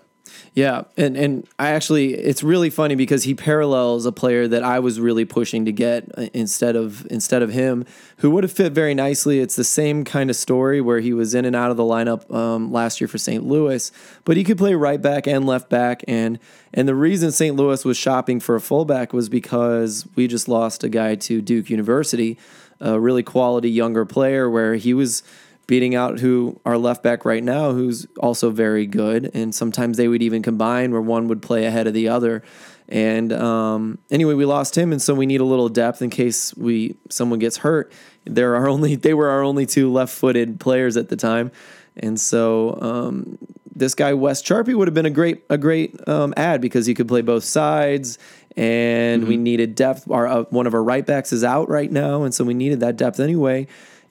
Yeah, and and I actually it's really funny because he parallels a player that I was really pushing to get uh, instead of instead of him, who would have fit very nicely. It's the same kind of story where he was in and out of the lineup um, last year for St. Louis, but he could play right back and left back, and and the reason St. Louis was shopping for a fullback was because we just lost a guy to Duke University, a really quality younger player where he was beating out who our left back right now, who's also very good. And sometimes they would even combine where one would play ahead of the other. And um, anyway, we lost him, and so we need a little depth in case we someone gets hurt. There are only they were our only two left-footed players at the time, and so um, this guy Wes Charpie would have been a great a great um, ad because he could play both sides, and we needed depth. Our uh, one of our right backs is out right now, and so we needed that depth anyway.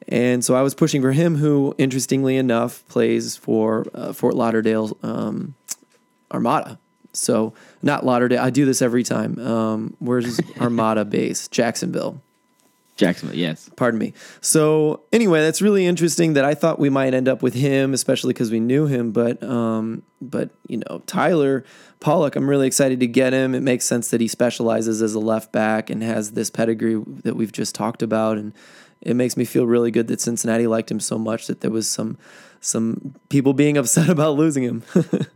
And so I was pushing for him, who interestingly enough plays for uh, Fort Lauderdale um, Armada. So not Lauderdale. I do this every time. Um, where's Armada base? Jacksonville Jacksonville, yes. pardon me. So anyway, that's really interesting that I thought we might end up with him, especially because we knew him. But um, but you know, Tyler Polak, I'm really excited to get him. It makes sense that he specializes as a left back and has this pedigree that we've just talked about, and it makes me feel really good that Cincinnati liked him so much that there was some some people being upset about losing him.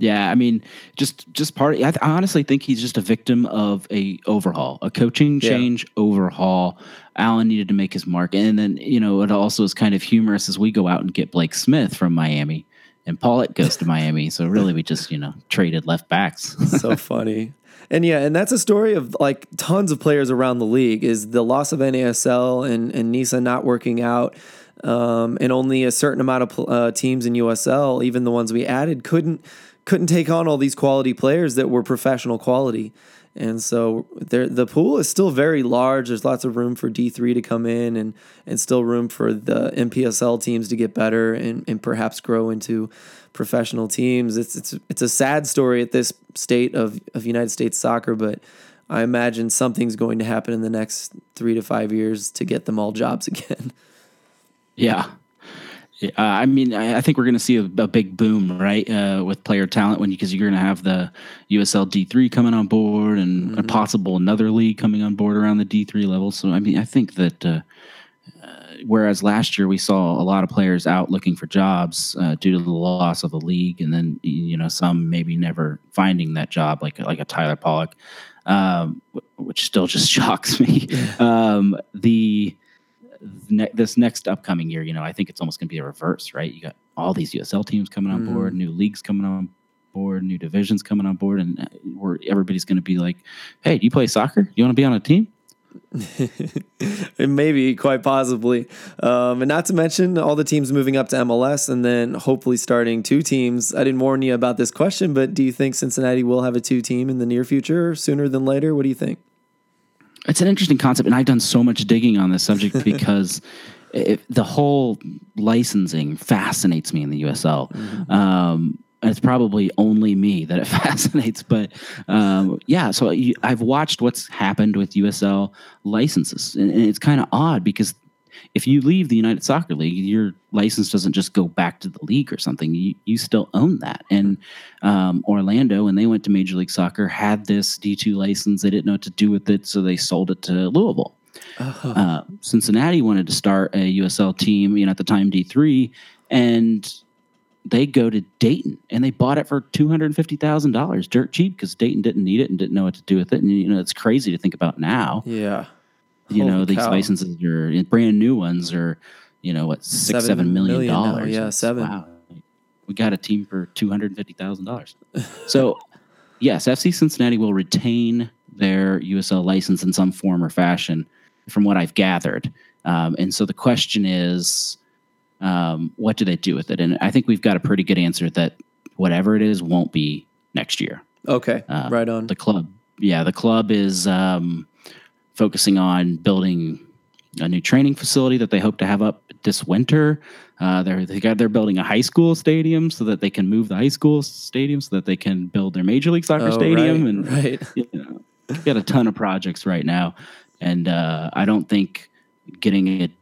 Yeah, I mean, just just part. I, th- I honestly think he's just a victim of a overhaul, a coaching Yeah. change overhaul. Alan needed to make his mark, and then you know it also is kind of humorous as we go out and get Blake Smith from Miami, and Polak goes to Miami. So really, we just you know traded left backs. so funny. And yeah, and that's a story of like tons of players around the league is the loss of NASL and, and NISA not working out. Um, and only a certain amount of uh, teams in USL, even the ones we added, couldn't couldn't take on all these quality players that were professional quality. And so there, the pool is still very large. There's lots of room for D3 to come in and, and still room for the MPSL teams to get better and, and perhaps grow into professional teams. It's, it's, it's a sad story at this state of, of United States soccer, but I imagine something's going to happen in the next three to five years to get them all jobs again. Yeah. Yeah, I mean, I, I think we're going to see a, a big boom, right, uh, with player talent when because you're going to have the USL D3 coming on board and a possible another league coming on board around the D3 level. So, I mean, I think that uh, whereas last year we saw a lot of players out looking for jobs uh, due to the loss of the league, and then you know some maybe never finding that job, like like a Tyler Polak, um, which still just shocks me. Um, the ne- this next upcoming year, you know, I think it's almost going to be a reverse, right? You got all these USL teams coming on board, new leagues coming on board, new divisions coming on board, and uh, where everybody's going to be like, "Hey, do you play soccer? You want to be on a team? Maybe, quite possibly. Um, and not to mention all the teams moving up to MLS and then hopefully starting two teams. I didn't warn you about this question, but do you think Cincinnati will have a two team in the near future, sooner than later? What do you think? It's an interesting concept, and I've done so much digging on this subject because it, the whole licensing fascinates me in the USL. Mm-hmm. Um, it's probably only me that it fascinates, but um, yeah. So you, I've watched what's happened with USL licenses, and, and it's kind of odd because if you leave the United Soccer League, your license doesn't just go back to the league or something. You, you still own that. And um, Orlando, when they went to Major League Soccer, had this D2 license. They didn't know what to do with it, so they sold it to Louisville. Uh-huh. Uh, Cincinnati wanted to start a USL team, you know, at the time D3, and they go to Dayton and they bought it for two hundred fifty thousand dollars, dirt cheap, because Dayton didn't need it and didn't know what to do with it. And you know, it's crazy to think about now. Yeah, you Holy know, these cow. licenses are brand new ones are, you know, what six seven, seven million dollars. Yeah, seven. Wow, we got a team for two hundred fifty thousand dollars. so, yes, FC Cincinnati will retain their USL license in some form or fashion, from what I've gathered. Um, and so the question is um, what do they do with it? And I think we've got a pretty good answer that whatever it is won't be next year. Okay, uh, right on. The club, yeah, the club is um, focusing on building a new training facility that they hope to have up this winter. Uh, they're they got they're building a high school stadium so that they can move the high school stadium so that they can build their major league soccer oh, stadium right, and right. You know, got a ton of projects right now, and uh, I don't think getting it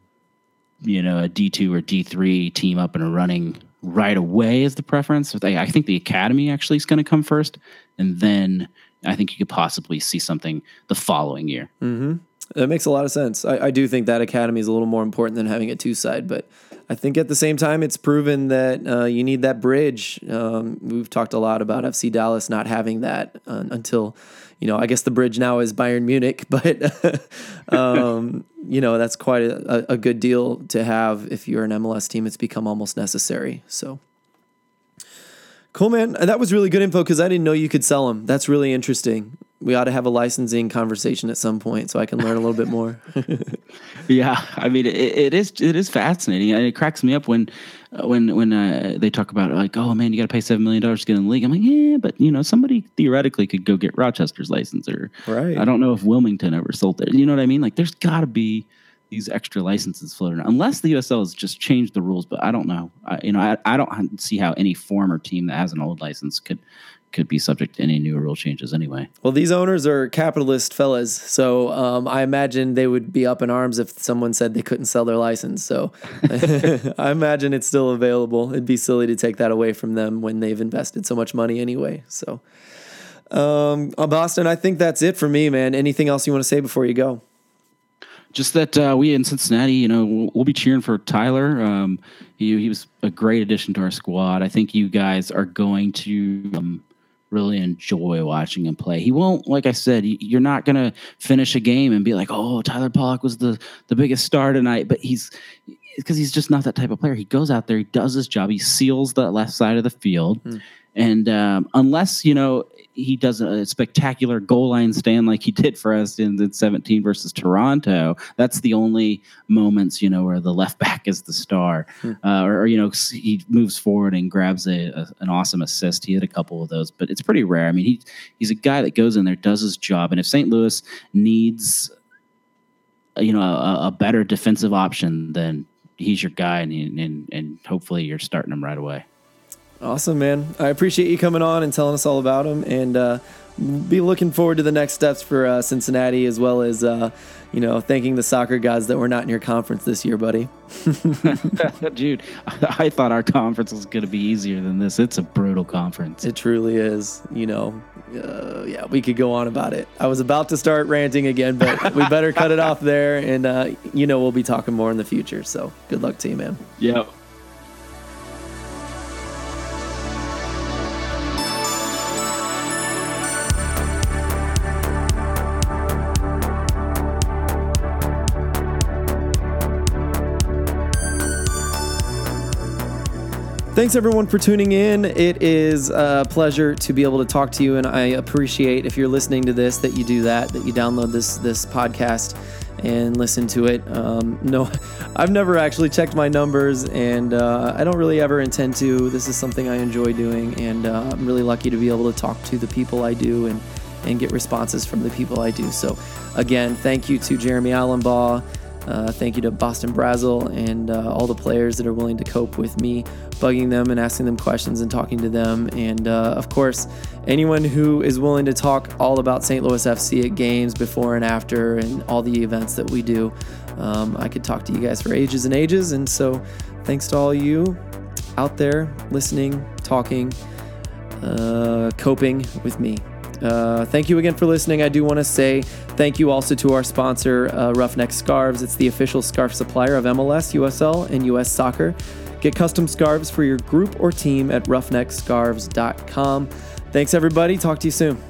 you know a D two or D three team up and running right away is the preference. I think the academy actually is going to come first, and then I think you could possibly see something the following year. Mm-hmm. That makes a lot of sense. I, I, do think that academy is a little more important than having a two side, but I think at the same time, it's proven that uh, you need that bridge. Um, we've talked a lot about FC Dallas not having that uh, until you know, I guess the bridge now is Bayern Munich, but um, you know that's quite a, a good deal to have if you're an MLS team. It's become almost necessary. So cool, man. That was really good info because I didn't know you could sell them. That's really interesting. We ought to have a licensing conversation at some point so I can learn a little bit more. yeah, I mean, it, it is it is fascinating. It cracks me up when when when uh, they talk about like, oh man, you got to pay seven million dollars to get in the league. I'm like, yeah, but you know, somebody theoretically could go get Rochester's license, or right. I don't know if Wilmington ever sold it. You know what I mean? Like, there's got to be these extra licenses floating, around. unless the USL has just changed the rules. But I don't know. I, you know, I, I don't see how any former team that has an old license could could be subject to any new rule changes anyway. Well, these owners are capitalist fellas, so um, I imagine they would be up in arms if someone said they couldn't sell their license. So I imagine it's still available. It'd be silly to take that away from them when they've invested so much money anyway. So, um, uh, Boston, I think that's it for me, man. Anything else you want to say before you go? Just that uh, we in Cincinnati, you know, we'll, we'll be cheering for Tyler. Um, he, he was a great addition to our squad. I think you guys are going to um, really enjoy watching him play. He won't, like I said, you're not going to finish a game and be like, "Oh, Tyler Polak was the the biggest star tonight," but he's because he's just not that type of player. He goes out there, he does his job, he seals the left side of the field, mm. and um, unless you know he does a spectacular goal line stand like he did for us in the 17 versus Toronto. That's the only moments, you know, where the left back is the star, hmm. uh, or, or, you know, he moves forward and grabs a, a, an awesome assist. He had a couple of those, but it's pretty rare. I mean, he he's a guy that goes in there, does his job, and if St. Louis needs, you know, a, a better defensive option, then he's your guy, and, and and hopefully you're starting him right away. Awesome, man. I appreciate you coming on and telling us all about him, and uh, be looking forward to the next steps for uh, Cincinnati, as well as uh, you know thanking the soccer gods that we're not in your conference this year, buddy. Dude, I thought our conference was going to be easier than this. It's a brutal conference. It truly is. You know, uh, yeah, we could go on about it. I was about to start ranting again, but we better cut it off there, and uh, you know we'll be talking more in the future. So good luck to you, man. Yeah. Thanks everyone for tuning in. It is a pleasure to be able to talk to you, and I appreciate if you're listening to this that you do that, that you download this this podcast and listen to it. Um, no, I've never actually checked my numbers, and uh, I don't really ever intend to. This is something I enjoy doing, and uh, I'm really lucky to be able to talk to the people I do and and get responses from the people I do. So, again, thank you to Jeremy Alumbaugh. Uh, thank you to Boston Brazel and uh, all the players that are willing to cope with me bugging them and asking them questions and talking to them. And uh, of course, anyone who is willing to talk all about St. Louis FC at games before and after and all the events that we do. Um, I could talk to you guys for ages and ages. And so, thanks to all you out there listening, talking, uh, coping with me. Uh, thank you again for listening. I do want to say thank you also to our sponsor, uh, Roughneck Scarves. It's the official scarf supplier of MLS, USL, and US Soccer. Get custom scarves for your group or team at roughneckscarves.com. Thanks, everybody. Talk to you soon.